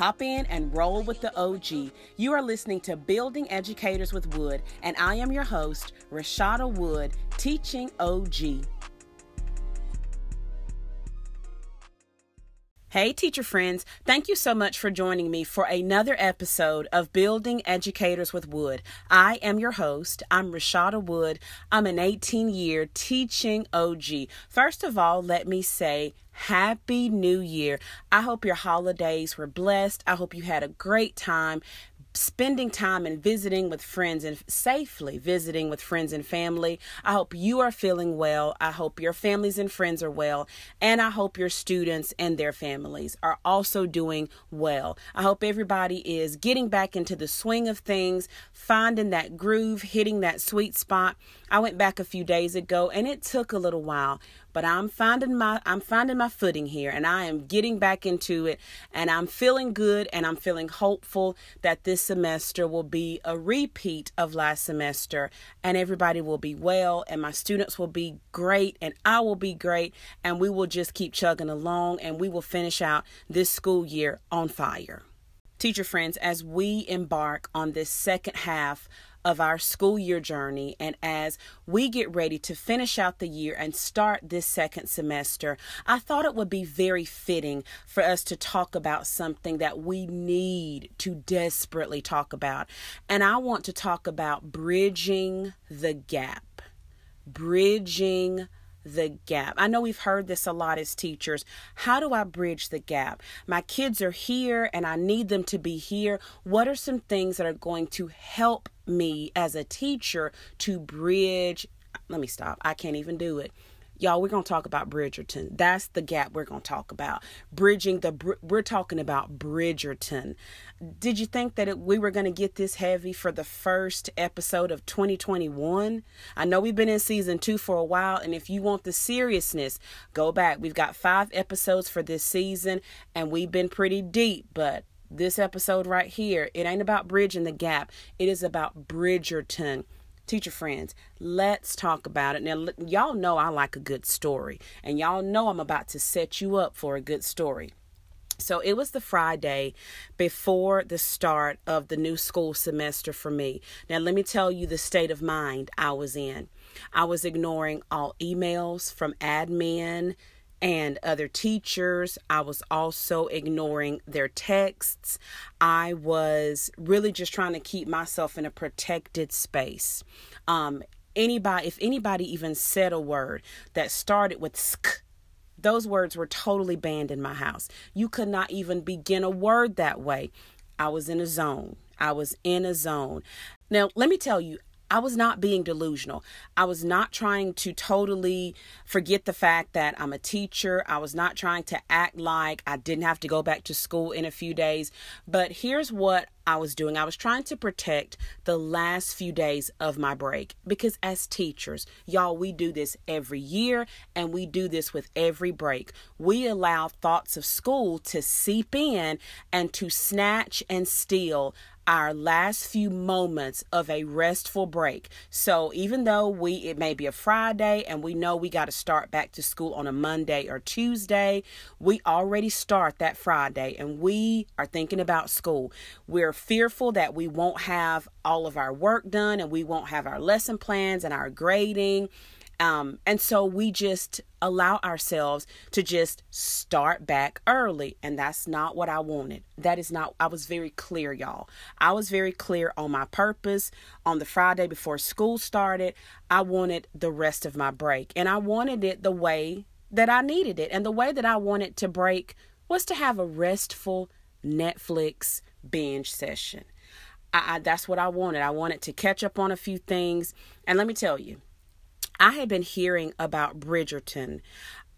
Hop in and roll with the OG. You are listening to Building Educators with Wood, and I am your host, Rashada Wood, teaching OG. Hey, teacher friends, thank you so much for joining me for another episode of Building Educators with Wood. I am your host. I'm Rashada Wood. I'm an 18 year teaching OG. First of all, let me say, Happy New Year. I hope your holidays were blessed. I hope you had a great time spending time and visiting with friends and safely visiting with friends and family. I hope you are feeling well. I hope your families and friends are well. And I hope your students and their families are also doing well. I hope everybody is getting back into the swing of things, finding that groove, hitting that sweet spot. I went back a few days ago and it took a little while, but I'm finding my I'm finding my footing here and I am getting back into it and I'm feeling good and I'm feeling hopeful that this semester will be a repeat of last semester and everybody will be well and my students will be great and I will be great and we will just keep chugging along and we will finish out this school year on fire. Teacher friends, as we embark on this second half of our school year journey. And as we get ready to finish out the year and start this second semester, I thought it would be very fitting for us to talk about something that we need to desperately talk about. And I want to talk about bridging the gap. Bridging the gap. I know we've heard this a lot as teachers. How do I bridge the gap? My kids are here and I need them to be here. What are some things that are going to help me as a teacher to bridge? Let me stop. I can't even do it. Y'all, we're going to talk about Bridgerton. That's the gap we're going to talk about. Bridging the, we're talking about Bridgerton. Did you think that it, we were going to get this heavy for the first episode of 2021? I know we've been in season two for a while, and if you want the seriousness, go back. We've got five episodes for this season, and we've been pretty deep, but this episode right here, it ain't about bridging the gap, it is about Bridgerton teacher friends, let's talk about it. Now, y'all know I like a good story, and y'all know I'm about to set you up for a good story. So it was the Friday before the start of the new school semester for me. Now, let me tell you the state of mind I was in. I was ignoring all emails from admin and other teachers. I was also ignoring their texts. I was really just trying to keep myself in a protected space. Um, anybody, if anybody even said a word that started with sk, those words were totally banned in my house. You could not even begin a word that way. I was in a zone. I was in a zone. Now, let me tell you, I was not being delusional. I was not trying to totally forget the fact that I'm a teacher. I was not trying to act like I didn't have to go back to school in a few days. But here's what I was doing I was trying to protect the last few days of my break because, as teachers, y'all, we do this every year and we do this with every break. We allow thoughts of school to seep in and to snatch and steal our last few moments of a restful break. So even though we it may be a Friday and we know we got to start back to school on a Monday or Tuesday, we already start that Friday and we are thinking about school. We're fearful that we won't have all of our work done and we won't have our lesson plans and our grading um, and so we just allow ourselves to just start back early. And that's not what I wanted. That is not, I was very clear, y'all. I was very clear on my purpose on the Friday before school started. I wanted the rest of my break. And I wanted it the way that I needed it. And the way that I wanted to break was to have a restful Netflix binge session. I, I, that's what I wanted. I wanted to catch up on a few things. And let me tell you, I had been hearing about Bridgerton.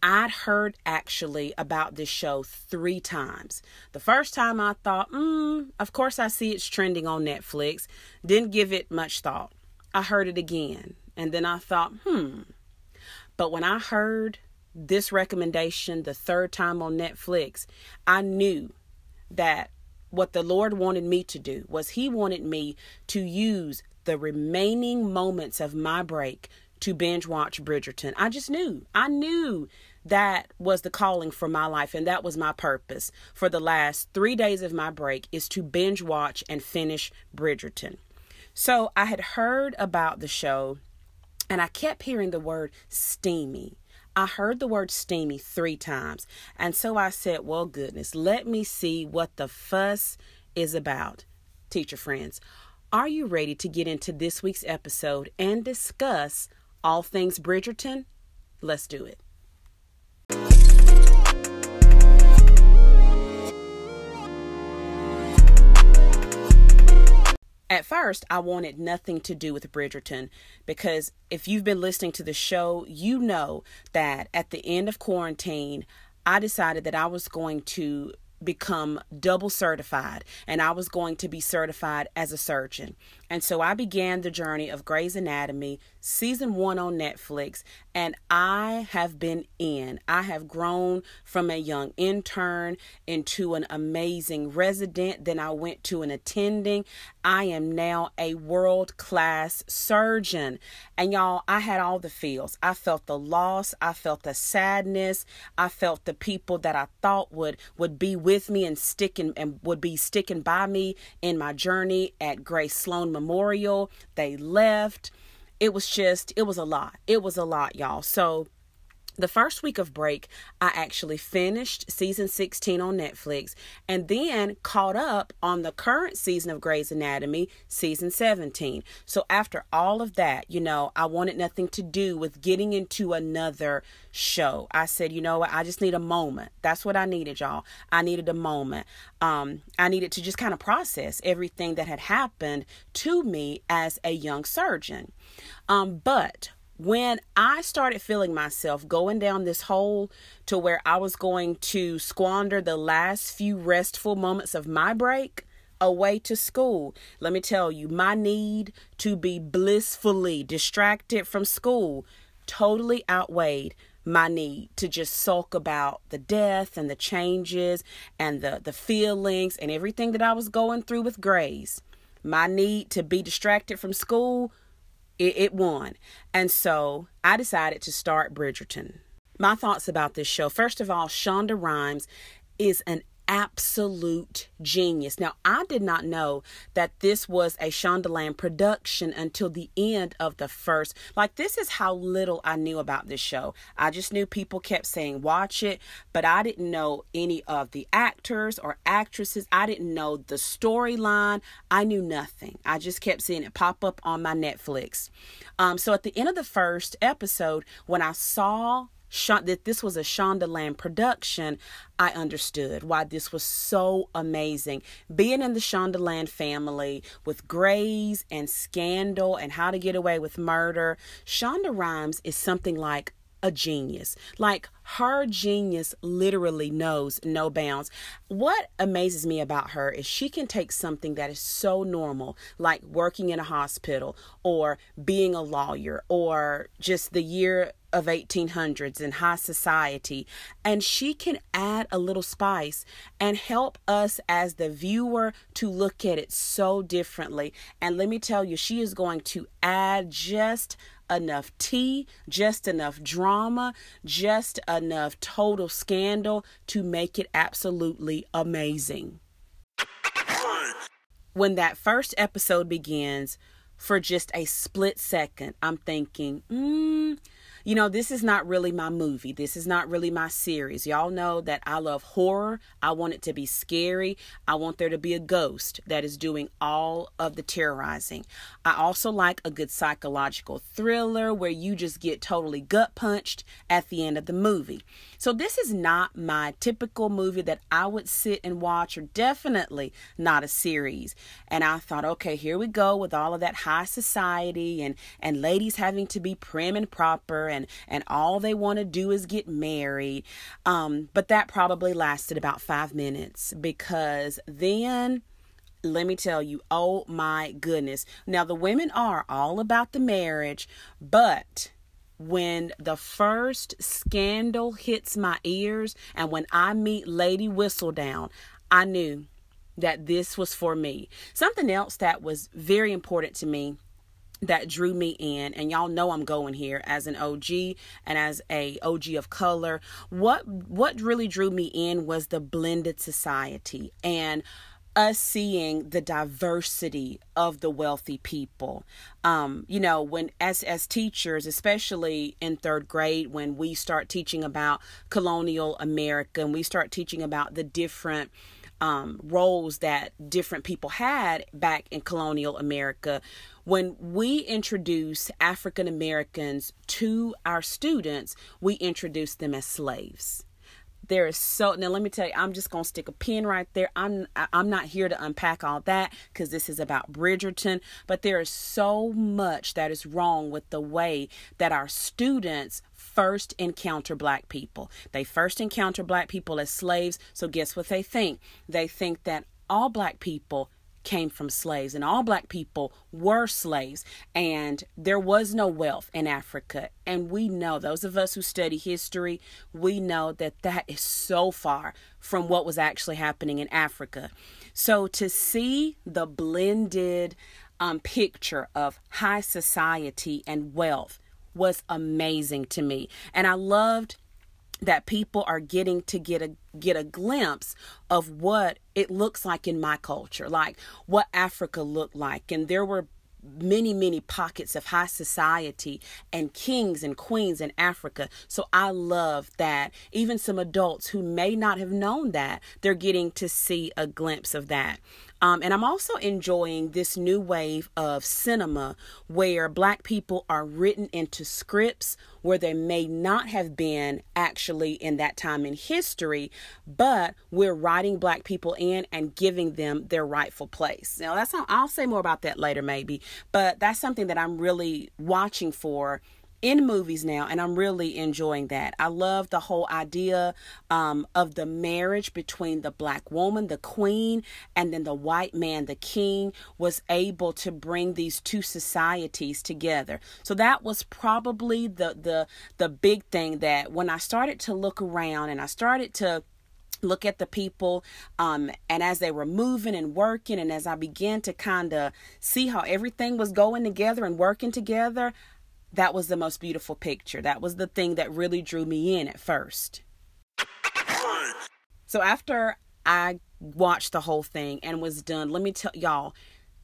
I'd heard actually about this show three times. The first time I thought, hmm, of course I see it's trending on Netflix. Didn't give it much thought. I heard it again. And then I thought, hmm. But when I heard this recommendation the third time on Netflix, I knew that what the Lord wanted me to do was He wanted me to use the remaining moments of my break to binge watch Bridgerton. I just knew. I knew that was the calling for my life and that was my purpose for the last three days of my break is to binge watch and finish bridgerton so i had heard about the show and i kept hearing the word steamy I heard the word steamy three times. And so I said, Well, goodness, let me see what the fuss is about. Teacher friends, are you ready to get into this week's episode and discuss all things Bridgerton? Let's do it. At first, I wanted nothing to do with Bridgerton because if you've been listening to the show, you know that at the end of quarantine, I decided that I was going to become double certified and I was going to be certified as a surgeon. And so I began the journey of Grey's Anatomy, season one on Netflix, and I have been in. I have grown from a young intern into an amazing resident. Then I went to an attending. I am now a world class surgeon. And y'all, I had all the feels. I felt the loss. I felt the sadness. I felt the people that I thought would would be with me and sticking and would be sticking by me in my journey at Grace Sloan memorial. They left. It was just, it was a lot. It was a lot, y'all. So, the first week of break, I actually finished season 16 on Netflix and then caught up on the current season of Grey's Anatomy, season 17. So, after all of that, you know, I wanted nothing to do with getting into another show. I said, you know what, I just need a moment. That's what I needed, y'all. I needed a moment. Um, I needed to just kind of process everything that had happened to me as a young surgeon. Um, but when I started feeling myself going down this hole to where I was going to squander the last few restful moments of my break away to school, let me tell you, my need to be blissfully distracted from school totally outweighed my need to just sulk about the death and the changes and the the feelings and everything that I was going through with Grey's. My need to be distracted from school it, it won. And so I decided to start Bridgerton. My thoughts about this show first of all, Shonda Rhimes is an absolute genius. Now, I did not know that this was a Shondaland production until the end of the first. Like, this is how little I knew about this show. I just knew people kept saying, watch it, but I didn't know any of the actors or actresses. I didn't know the storyline. I knew nothing. I just kept seeing it pop up on my Netflix. Um, so, at the end of the first episode, when I saw that this was a Shondaland production, I understood why this was so amazing. Being in the Shondaland family with Grey's and Scandal and How to Get Away with Murder, Shonda Rhimes is something like a genius. Like her genius literally knows no bounds. What amazes me about her is she can take something that is so normal, like working in a hospital or being a lawyer or just the year of 1800s in high society and she can add a little spice and help us as the viewer to look at it so differently and let me tell you she is going to add just enough tea, just enough drama, just enough total scandal to make it absolutely amazing. When that first episode begins, for just a split second, I'm thinking, hmm you know, this is not really my movie. This is not really my series. Y'all know that I love horror. I want it to be scary. I want there to be a ghost that is doing all of the terrorizing. I also like a good psychological thriller where you just get totally gut punched at the end of the movie. So, this is not my typical movie that I would sit and watch, or definitely not a series. And I thought, okay, here we go with all of that high society and, and ladies having to be prim and proper and and all they want to do is get married. Um, but that probably lasted about five minutes because then let me tell you, oh my goodness. Now, the women are all about the marriage, but when the first scandal hits my ears and when I meet Lady Whistledown, I knew that this was for me. Something else that was very important to me that drew me in and y'all know I'm going here as an OG and as a OG of color. What what really drew me in was the blended society and us seeing the diversity of the wealthy people. Um, you know when as as teachers especially in third grade when we start teaching about colonial america and we start teaching about the different um, roles that different people had back in colonial America. When we introduce African Americans to our students, we introduce them as slaves there is so now let me tell you i'm just gonna stick a pin right there i'm i'm not here to unpack all that because this is about bridgerton but there is so much that is wrong with the way that our students first encounter black people. They first encounter black people as slaves. So, guess what they think? They think that all black people came from slaves and all black people were slaves and there was no wealth in Africa and we know those of us who study history we know that that is so far from what was actually happening in Africa so to see the blended um, picture of high society and wealth was amazing to me. And I loved that people are getting to get a get a glimpse of what it looks like in my culture, like what Africa looked like. And there were many, many pockets of high society and kings and queens in Africa. So I love that even some adults who may not have known that, they're getting to see a glimpse of that. Um, and I'm also enjoying this new wave of cinema where black people are written into scripts where they may not have been actually in that time in history, but we're writing black people in and giving them their rightful place. Now, that's I'll say more about that later, maybe, but that's something that I'm really watching for in movies now, and I'm really enjoying that. I love the whole idea um, of the marriage between the black woman, the queen, and then the white man, the king, was able to bring these two societies together. So that was probably the the the big thing that when I started to look around and I started to look at the people um, and as they were moving and working and as i began to kind of see how everything was going together and working together that was the most beautiful picture. That was the thing that really drew me in at first. So after I watched the whole thing and was done, let me tell y'all,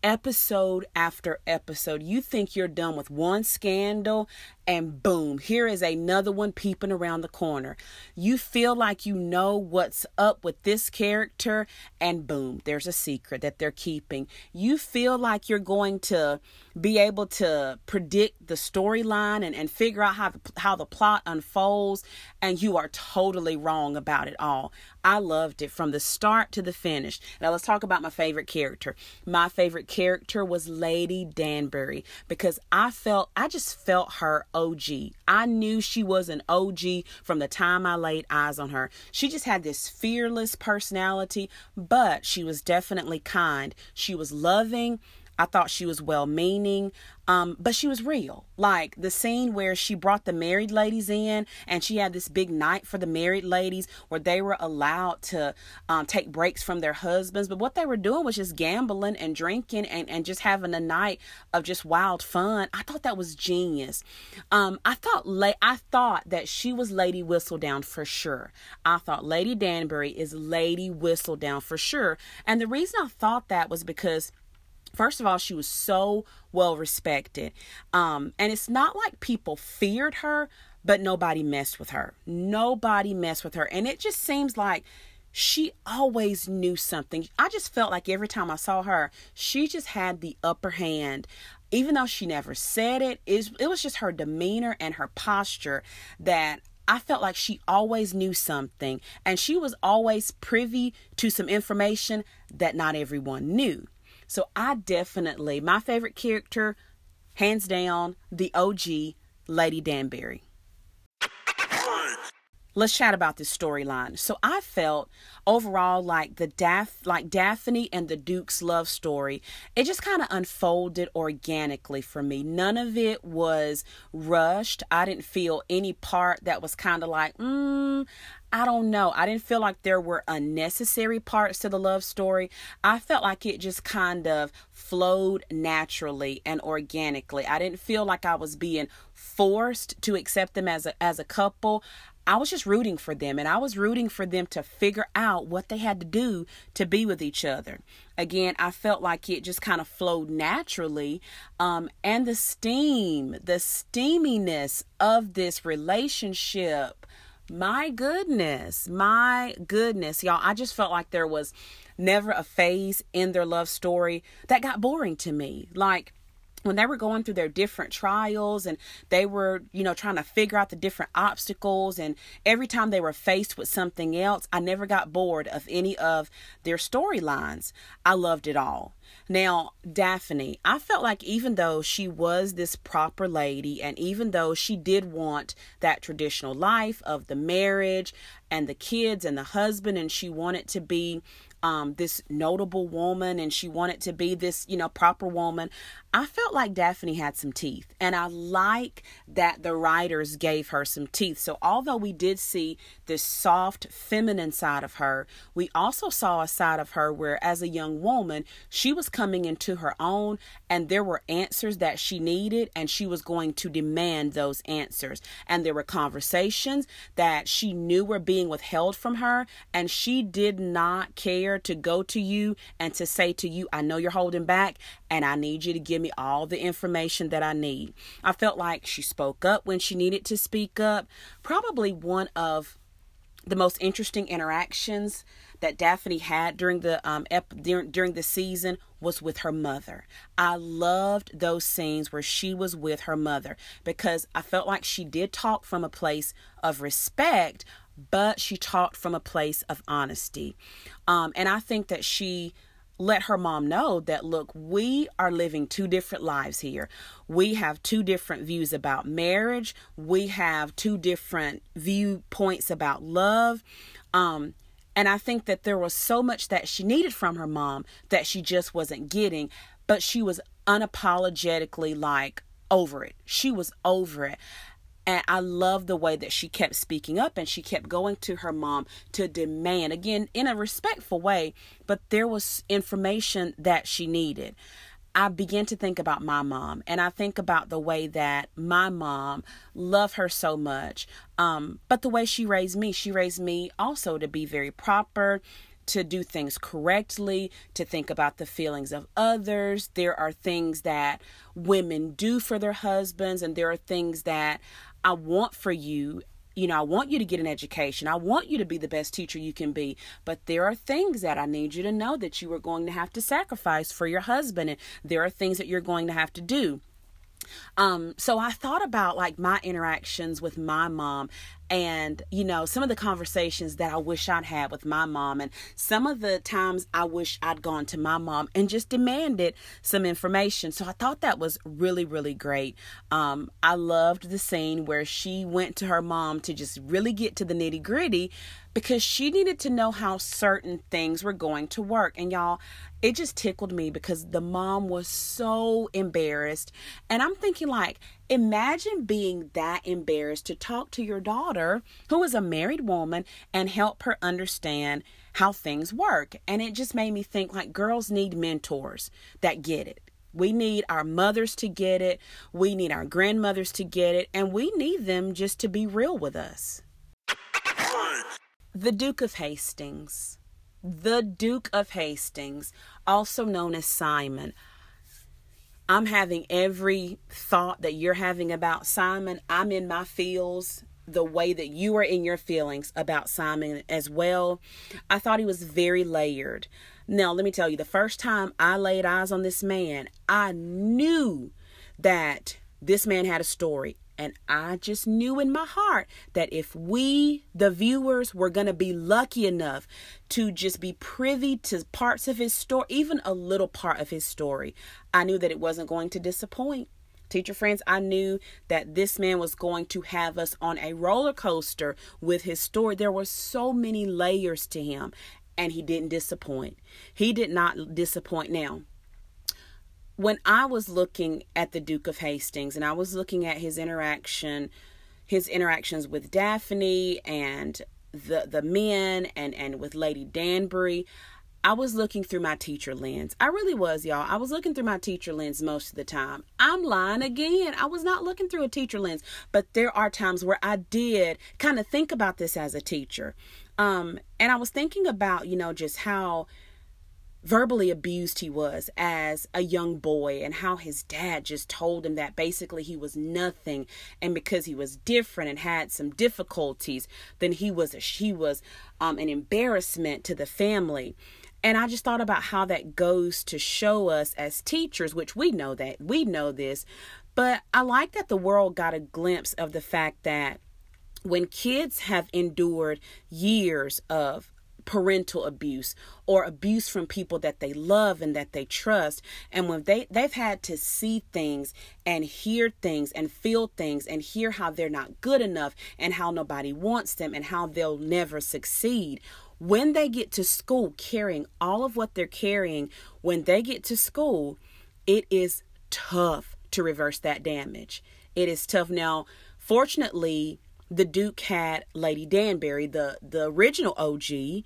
episode after episode, you think you're done with one scandal and boom, here is another one peeping around the corner. You feel like you know what's up with this character, and boom, there's a secret that they're keeping. You feel like you're going to be able to predict the storyline and, and figure out how the, how the plot unfolds, and you are totally wrong about it all. I loved it from the start to the finish. Now, let's talk about my favorite character. My favorite character was Lady Danbury because I felt, I just felt her OG. I knew she was an OG from the time I laid eyes on her. She just had this fearless personality, but she was definitely kind. She was loving. I thought she was well meaning. Um, but she was real. Like the scene where she brought the married ladies in and she had this big night for the married ladies where they were allowed to um, take breaks from their husbands. But what they were doing was just gambling and drinking and, and just having a night of just wild fun. I thought that was genius. Um, I thought la- I thought that she was Lady Whistledown for sure. I thought Lady Danbury is Lady Whistledown for sure. And the reason I thought that was because First of all, she was so well respected. Um, and it's not like people feared her, but nobody messed with her. Nobody messed with her. And it just seems like she always knew something. I just felt like every time I saw her, she just had the upper hand. Even though she never said it, it was just her demeanor and her posture that I felt like she always knew something. And she was always privy to some information that not everyone knew. So I definitely, my favorite character, hands down, the OG, Lady Danbury. Let's chat about this storyline. So I felt overall like the Daph like Daphne and the Duke's love story, it just kind of unfolded organically for me. None of it was rushed. I didn't feel any part that was kind of like, mm, I don't know. I didn't feel like there were unnecessary parts to the love story. I felt like it just kind of flowed naturally and organically. I didn't feel like I was being forced to accept them as a as a couple. I was just rooting for them and I was rooting for them to figure out what they had to do to be with each other. Again, I felt like it just kind of flowed naturally. Um, and the steam, the steaminess of this relationship my goodness, my goodness, y'all. I just felt like there was never a phase in their love story that got boring to me. Like, when they were going through their different trials and they were, you know, trying to figure out the different obstacles, and every time they were faced with something else, I never got bored of any of their storylines. I loved it all. Now, Daphne, I felt like even though she was this proper lady, and even though she did want that traditional life of the marriage and the kids and the husband, and she wanted to be um, this notable woman and she wanted to be this, you know, proper woman. I felt like Daphne had some teeth, and I like that the writers gave her some teeth. So, although we did see this soft, feminine side of her, we also saw a side of her where, as a young woman, she was coming into her own, and there were answers that she needed, and she was going to demand those answers. And there were conversations that she knew were being withheld from her, and she did not care to go to you and to say to you, I know you're holding back, and I need you to give me all the information that I need. I felt like she spoke up when she needed to speak up. Probably one of the most interesting interactions that Daphne had during the um ep- during, during the season was with her mother. I loved those scenes where she was with her mother because I felt like she did talk from a place of respect, but she talked from a place of honesty. Um, and I think that she let her mom know that look, we are living two different lives here. We have two different views about marriage. We have two different viewpoints about love. Um, and I think that there was so much that she needed from her mom that she just wasn't getting, but she was unapologetically like over it. She was over it. And I love the way that she kept speaking up and she kept going to her mom to demand, again, in a respectful way, but there was information that she needed. I began to think about my mom and I think about the way that my mom loved her so much. Um, but the way she raised me, she raised me also to be very proper, to do things correctly, to think about the feelings of others. There are things that women do for their husbands, and there are things that I want for you you know, I want you to get an education. I want you to be the best teacher you can be. But there are things that I need you to know that you are going to have to sacrifice for your husband. And there are things that you're going to have to do. Um, so I thought about like my interactions with my mom and you know some of the conversations that I wish I'd had with my mom and some of the times I wish I'd gone to my mom and just demanded some information. So I thought that was really really great. Um, I loved the scene where she went to her mom to just really get to the nitty gritty because she needed to know how certain things were going to work and y'all it just tickled me because the mom was so embarrassed and I'm thinking like Imagine being that embarrassed to talk to your daughter, who is a married woman, and help her understand how things work. And it just made me think like girls need mentors that get it. We need our mothers to get it. We need our grandmothers to get it. And we need them just to be real with us. The Duke of Hastings. The Duke of Hastings, also known as Simon. I'm having every thought that you're having about Simon. I'm in my feels the way that you are in your feelings about Simon as well. I thought he was very layered. Now, let me tell you, the first time I laid eyes on this man, I knew that this man had a story. And I just knew in my heart that if we, the viewers, were going to be lucky enough to just be privy to parts of his story, even a little part of his story, I knew that it wasn't going to disappoint. Teacher friends, I knew that this man was going to have us on a roller coaster with his story. There were so many layers to him, and he didn't disappoint. He did not disappoint. Now, when I was looking at the Duke of Hastings and I was looking at his interaction, his interactions with Daphne and the the men and and with Lady Danbury, I was looking through my teacher lens. I really was, y'all. I was looking through my teacher lens most of the time. I'm lying again. I was not looking through a teacher lens, but there are times where I did kind of think about this as a teacher. Um, and I was thinking about, you know, just how verbally abused he was as a young boy and how his dad just told him that basically he was nothing. And because he was different and had some difficulties then he was a, he was um, an embarrassment to the family. And I just thought about how that goes to show us as teachers, which we know that we know this, but I like that the world got a glimpse of the fact that when kids have endured years of parental abuse or abuse from people that they love and that they trust and when they they've had to see things and hear things and feel things and hear how they're not good enough and how nobody wants them and how they'll never succeed when they get to school carrying all of what they're carrying, when they get to school, it is tough to reverse that damage. It is tough. Now, fortunately, the Duke had Lady Danbury, the the original OG.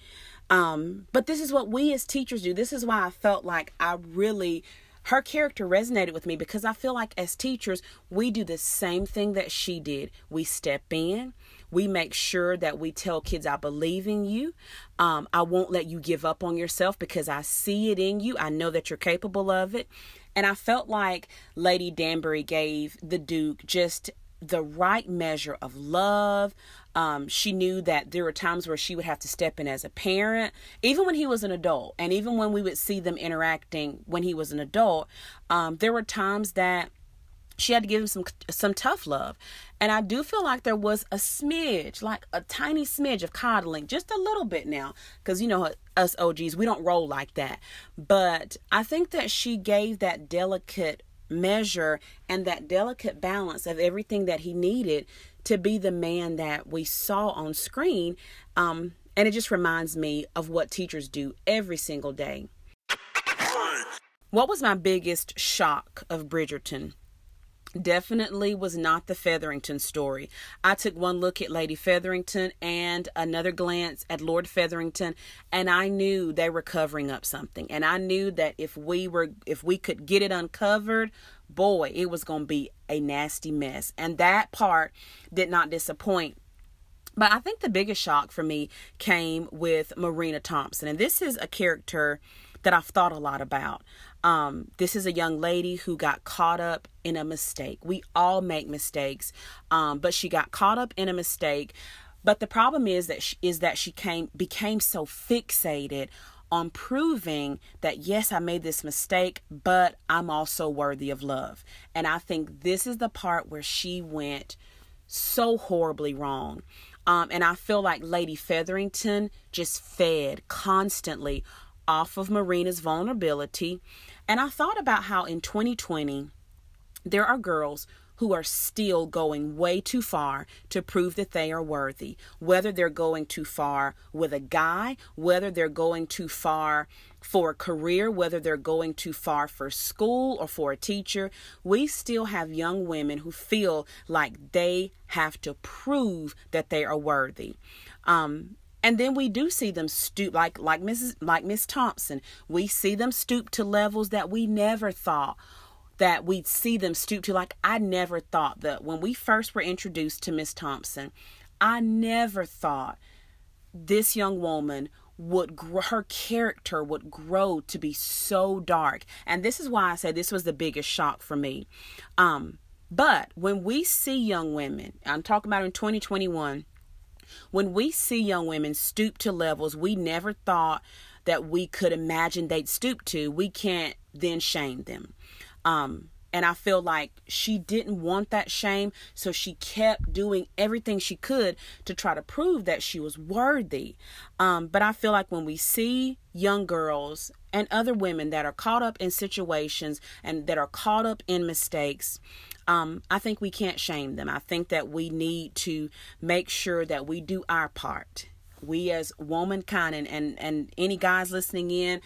Um, but this is what we as teachers do. This is why I felt like I really her character resonated with me because I feel like as teachers, we do the same thing that she did. We step in, we make sure that we tell kids, I believe in you. Um, I won't let you give up on yourself because I see it in you. I know that you're capable of it. And I felt like Lady Danbury gave the Duke just the right measure of love. Um, she knew that there were times where she would have to step in as a parent, even when he was an adult, and even when we would see them interacting when he was an adult. Um, there were times that she had to give him some some tough love and i do feel like there was a smidge like a tiny smidge of coddling just a little bit now because you know us og's we don't roll like that but i think that she gave that delicate measure and that delicate balance of everything that he needed to be the man that we saw on screen um, and it just reminds me of what teachers do every single day. What was my biggest shock of bridgerton definitely was not the Featherington story. I took one look at Lady Featherington and another glance at Lord Featherington and I knew they were covering up something. And I knew that if we were if we could get it uncovered, boy, it was going to be a nasty mess. And that part did not disappoint. But I think the biggest shock for me came with Marina Thompson. And this is a character that I've thought a lot about. Um, this is a young lady who got caught up in a mistake. We all make mistakes, um, but she got caught up in a mistake. But the problem is that she, is that she came became so fixated on proving that yes, I made this mistake, but I'm also worthy of love. And I think this is the part where she went so horribly wrong. Um, and I feel like Lady Featherington just fed constantly off of Marina's vulnerability. And I thought about how in 2020, there are girls who are still going way too far to prove that they are worthy. Whether they're going too far with a guy, whether they're going too far for a career, whether they're going too far for school or for a teacher, we still have young women who feel like they have to prove that they are worthy. Um, and then we do see them stoop like like Mrs. like Miss Thompson. We see them stoop to levels that we never thought that we'd see them stoop to. Like I never thought that when we first were introduced to Miss Thompson, I never thought this young woman would grow, her character would grow to be so dark. And this is why I say this was the biggest shock for me. Um, but when we see young women, I'm talking about in 2021 when we see young women stoop to levels we never thought that we could imagine they'd stoop to, we can't then shame them. Um, And I feel like she didn't want that shame, so she kept doing everything she could to try to prove that she was worthy. Um, but I feel like when we see young girls and other women that are caught up in situations and that are caught up in mistakes, um, I think we can't shame them. I think that we need to make sure that we do our part. We as womankind and, and, and any guys listening in,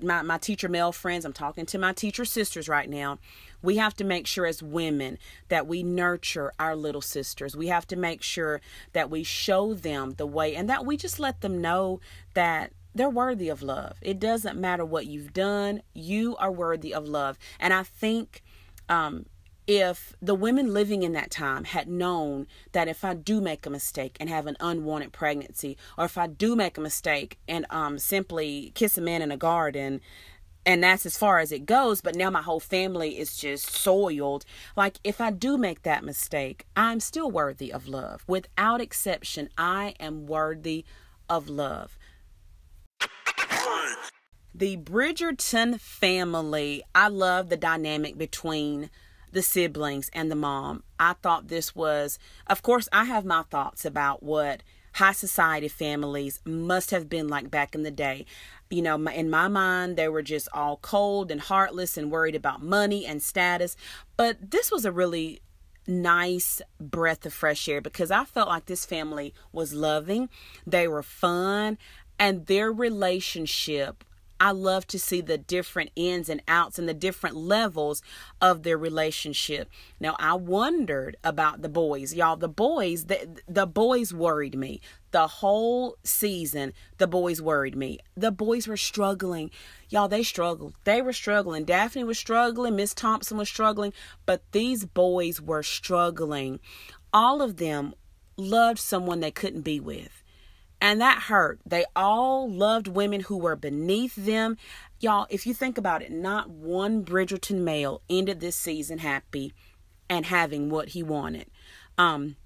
my, my teacher male friends, I'm talking to my teacher sisters right now. We have to make sure as women that we nurture our little sisters. We have to make sure that we show them the way and that we just let them know that they're worthy of love. It doesn't matter what you've done, you are worthy of love. And I think um, if the women living in that time had known that if I do make a mistake and have an unwanted pregnancy, or if I do make a mistake and um, simply kiss a man in a garden, and that's as far as it goes, but now my whole family is just soiled. Like, if I do make that mistake, I'm still worthy of love. Without exception, I am worthy of love. The Bridgerton family, I love the dynamic between the siblings and the mom. I thought this was, of course, I have my thoughts about what high society families must have been like back in the day. You know, in my mind, they were just all cold and heartless and worried about money and status. But this was a really nice breath of fresh air because I felt like this family was loving, they were fun, and their relationship I love to see the different ins and outs and the different levels of their relationship. Now, I wondered about the boys. Y'all, the boys, the, the boys worried me. The whole season, the boys worried me. The boys were struggling. Y'all, they struggled. They were struggling. Daphne was struggling. Miss Thompson was struggling. But these boys were struggling. All of them loved someone they couldn't be with. And that hurt. They all loved women who were beneath them. Y'all, if you think about it, not one Bridgerton male ended this season happy and having what he wanted. Um,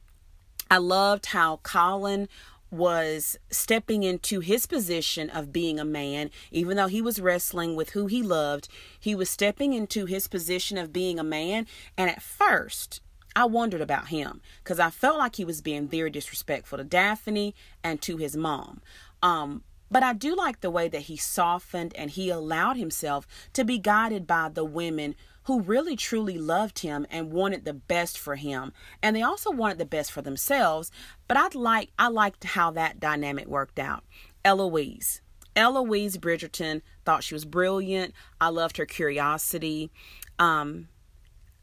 I loved how Colin was stepping into his position of being a man, even though he was wrestling with who he loved, he was stepping into his position of being a man. And at first, I wondered about him because I felt like he was being very disrespectful to Daphne and to his mom. Um, but I do like the way that he softened and he allowed himself to be guided by the women who really truly loved him and wanted the best for him. And they also wanted the best for themselves. But I'd like I liked how that dynamic worked out. Eloise. Eloise Bridgerton thought she was brilliant. I loved her curiosity. Um,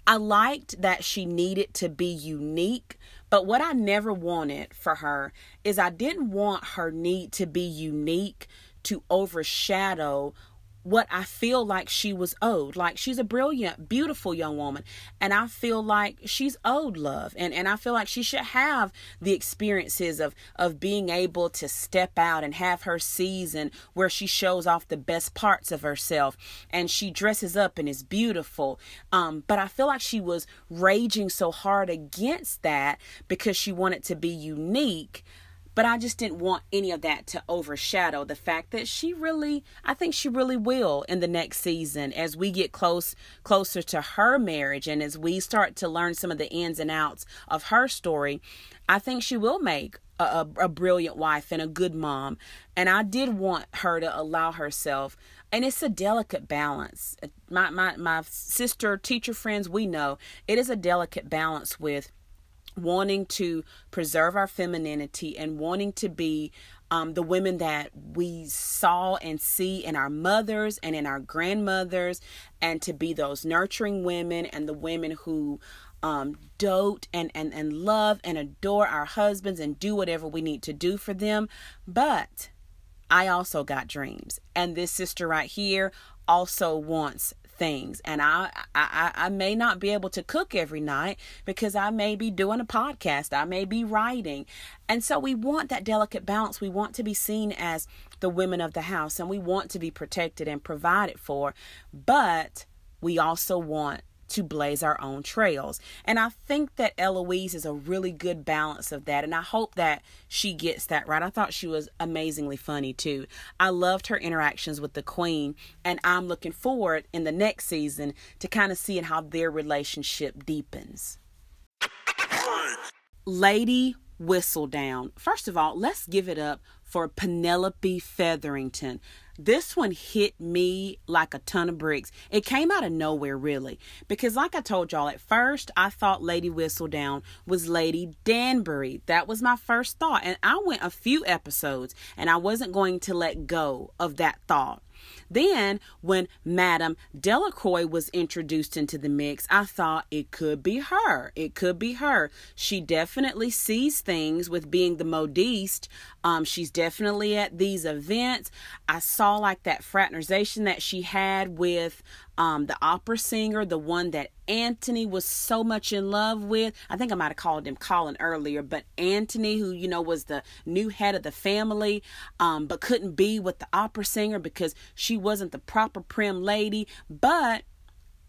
I liked that she needed to be unique, but what I never wanted for her is I didn't want her need to be unique to overshadow what I feel like she was owed. Like she's a brilliant, beautiful young woman. And I feel like she's owed love. And and I feel like she should have the experiences of of being able to step out and have her season where she shows off the best parts of herself and she dresses up and is beautiful. Um, but I feel like she was raging so hard against that because she wanted to be unique but I just didn't want any of that to overshadow the fact that she really, I think she really will in the next season as we get close closer to her marriage and as we start to learn some of the ins and outs of her story. I think she will make a, a, a brilliant wife and a good mom. And I did want her to allow herself and it's a delicate balance my my my sister teacher friends we know it is a delicate balance with wanting to preserve our femininity and wanting to be um, the women that we saw and see in our mothers and in our grandmothers, and to be those nurturing women and the women who um, dote and, and, and love and adore our husbands and do whatever we need to do for them. But I also got dreams. And this sister right here also wants things. And I, I i may not be able to cook every night because i may be doing a podcast. I may be writing. And so we want that delicate balance. We want to be seen as the women of the house and we want to be protected and provided for. But we also want to blaze our own trails. And I think that Eloise is a really good balance of that. And I hope that she gets that right. I thought she was amazingly funny too. I loved her interactions with the queen. And I'm looking forward in the next season to kind of seeing how their relationship deepens. Lady Whistledown. First of all, let's give it up for Penelope Featherington. This one hit me like a ton of bricks. It came out of nowhere, really. Because, like I told y'all, at first I thought Lady Whistledown was Lady Danbury. That was my first thought. And I went a few episodes and I wasn't going to let go of that thought. Then, when Madame Delacroix was introduced into the mix, I thought it could be her. It could be her. She definitely sees things with being the modiste. Um, she's definitely at these events. I saw like that fraternization that she had with um, the opera singer, the one that Anthony was so much in love with. I think I might have called him Colin earlier, but Anthony, who you know was the new head of the family, um, but couldn't be with the opera singer because she wasn't the proper prim lady. But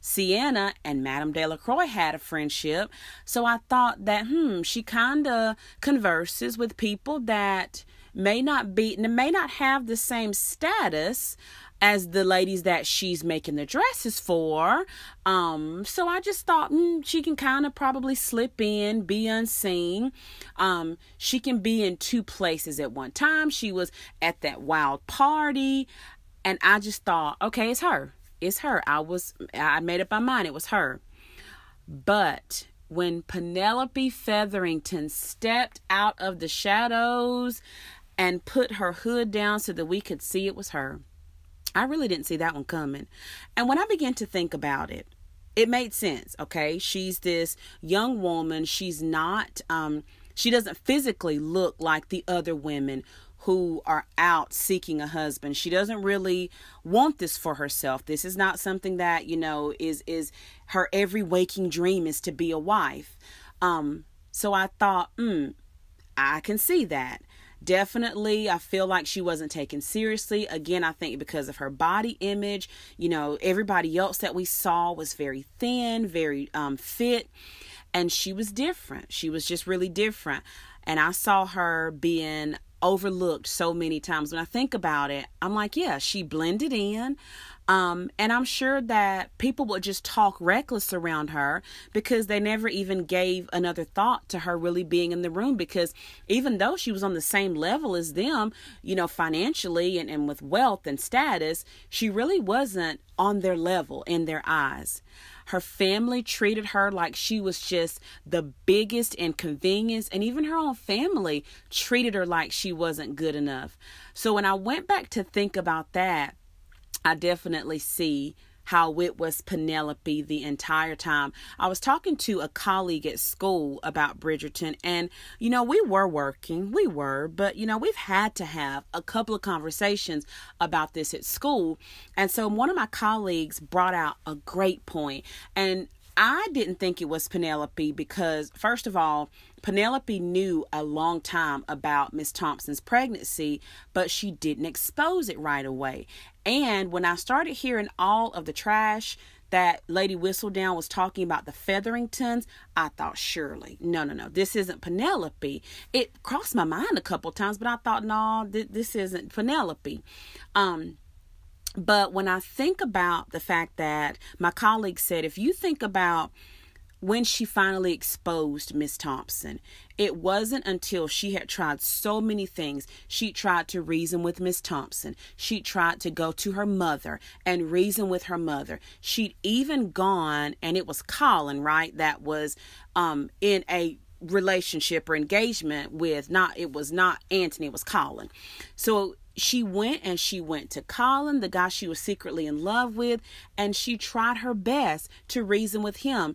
Siena and Madame Delacroix had a friendship, so I thought that hmm, she kind of converses with people that may not be and may not have the same status as the ladies that she's making the dresses for. Um, so I just thought mm, she can kind of probably slip in, be unseen. Um, she can be in two places at one time. She was at that wild party, and I just thought, okay, it's her. It's her. I was I made up my mind it was her. But when Penelope Featherington stepped out of the shadows and put her hood down so that we could see it was her. I really didn't see that one coming. And when I began to think about it, it made sense, okay? She's this young woman. She's not um she doesn't physically look like the other women who are out seeking a husband. She doesn't really want this for herself. This is not something that, you know, is is her every waking dream is to be a wife. Um so I thought, "Hmm, I can see that." Definitely i feel like she wasn't taken seriously. Again i think because of her body image you know everybody else that we saw was very thin very um, fit and she was different. She was just really different. And i saw her being overlooked so many times. When i think about it i'm like yeah she blended in um, and I'm sure that people would just talk reckless around her because they never even gave another thought to her really being in the room. Because even though she was on the same level as them, you know, financially and, and with wealth and status, she really wasn't on their level in their eyes. Her family treated her like she was just the biggest inconvenience, and even her own family treated her like she wasn't good enough. So when I went back to think about that, I definitely see how it was Penelope the entire time. I was talking to a colleague at school about Bridgerton, and you know, we were working, we were, but you know, we've had to have a couple of conversations about this at school. And so one of my colleagues brought out a great point, and I didn't think it was Penelope because, first of all, Penelope knew a long time about Miss Thompson's pregnancy, but she didn't expose it right away. And when I started hearing all of the trash that Lady Whistledown was talking about the Featheringtons, I thought, surely, no, no, no, this isn't Penelope. It crossed my mind a couple times, but I thought, no, th- this isn't Penelope. Um, but when I think about the fact that my colleague said, if you think about when she finally exposed Miss Thompson, it wasn't until she had tried so many things. She tried to reason with Miss Thompson. She tried to go to her mother and reason with her mother. She'd even gone, and it was Colin, right? That was um, in a relationship or engagement with not it was not Anthony, it was Colin. So she went and she went to Colin, the guy she was secretly in love with, and she tried her best to reason with him.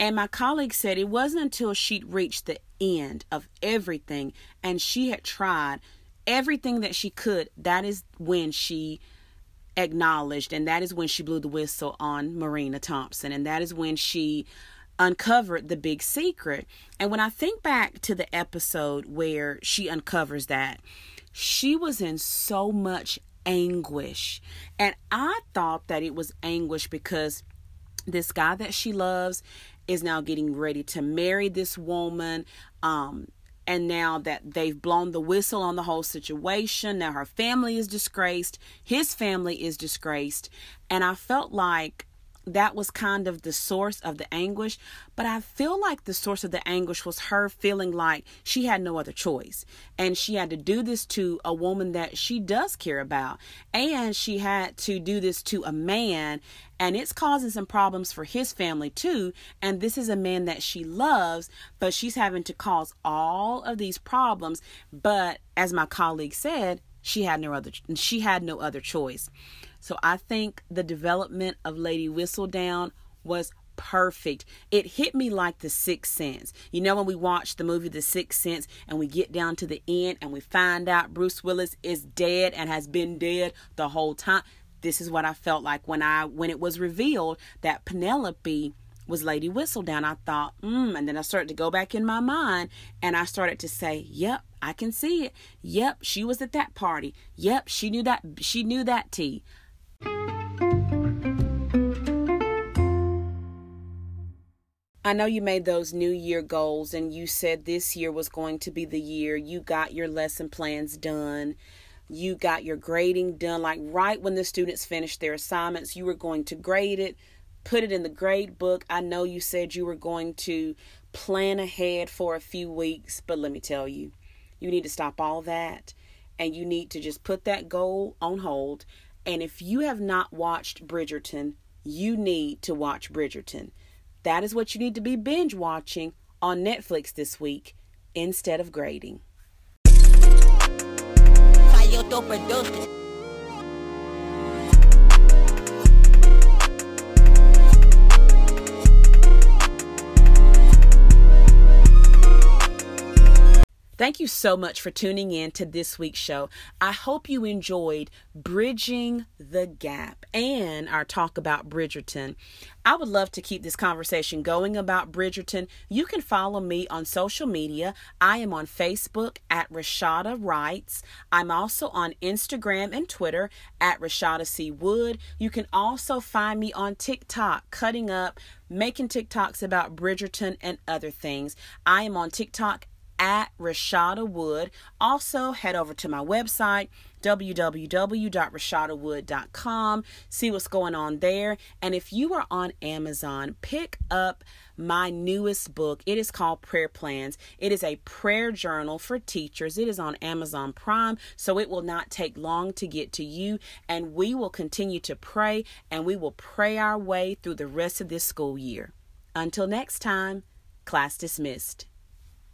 And my colleague said it wasn't until she'd reached the end of everything and she had tried everything that she could, that is when she acknowledged and that is when she blew the whistle on Marina Thompson. And that is when she uncovered the big secret. And when I think back to the episode where she uncovers that, she was in so much anguish. And I thought that it was anguish because this guy that she loves is now getting ready to marry this woman. Um, and now that they've blown the whistle on the whole situation, now her family is disgraced, his family is disgraced. And I felt like that was kind of the source of the anguish. But I feel like the source of the anguish was her feeling like she had no other choice. And she had to do this to a woman that she does care about. And she had to do this to a man. And it's causing some problems for his family too. And this is a man that she loves, but she's having to cause all of these problems. But as my colleague said, she had no other she had no other choice. So I think the development of Lady Whistledown was perfect. It hit me like the sixth sense. You know, when we watch the movie The Sixth Sense and we get down to the end and we find out Bruce Willis is dead and has been dead the whole time. This is what I felt like when I when it was revealed that Penelope was Lady Whistledown. I thought, hmm, and then I started to go back in my mind and I started to say, Yep, I can see it. Yep, she was at that party. Yep, she knew that she knew that tea. I know you made those new year goals and you said this year was going to be the year you got your lesson plans done. You got your grading done. Like right when the students finished their assignments, you were going to grade it, put it in the grade book. I know you said you were going to plan ahead for a few weeks, but let me tell you, you need to stop all that and you need to just put that goal on hold and if you have not watched Bridgerton, you need to watch Bridgerton. That is what you need to be binge watching on Netflix this week instead of grading. Thank you so much for tuning in to this week's show. I hope you enjoyed Bridging the Gap and our talk about Bridgerton. I would love to keep this conversation going about Bridgerton. You can follow me on social media. I am on Facebook at Rashada Writes. I'm also on Instagram and Twitter at Rashada C. Wood. You can also find me on TikTok, cutting up, making TikToks about Bridgerton and other things. I am on TikTok at Rashada Wood. Also, head over to my website, www.rashadawood.com. See what's going on there. And if you are on Amazon, pick up my newest book. It is called Prayer Plans. It is a prayer journal for teachers. It is on Amazon Prime, so it will not take long to get to you. And we will continue to pray and we will pray our way through the rest of this school year. Until next time, class dismissed.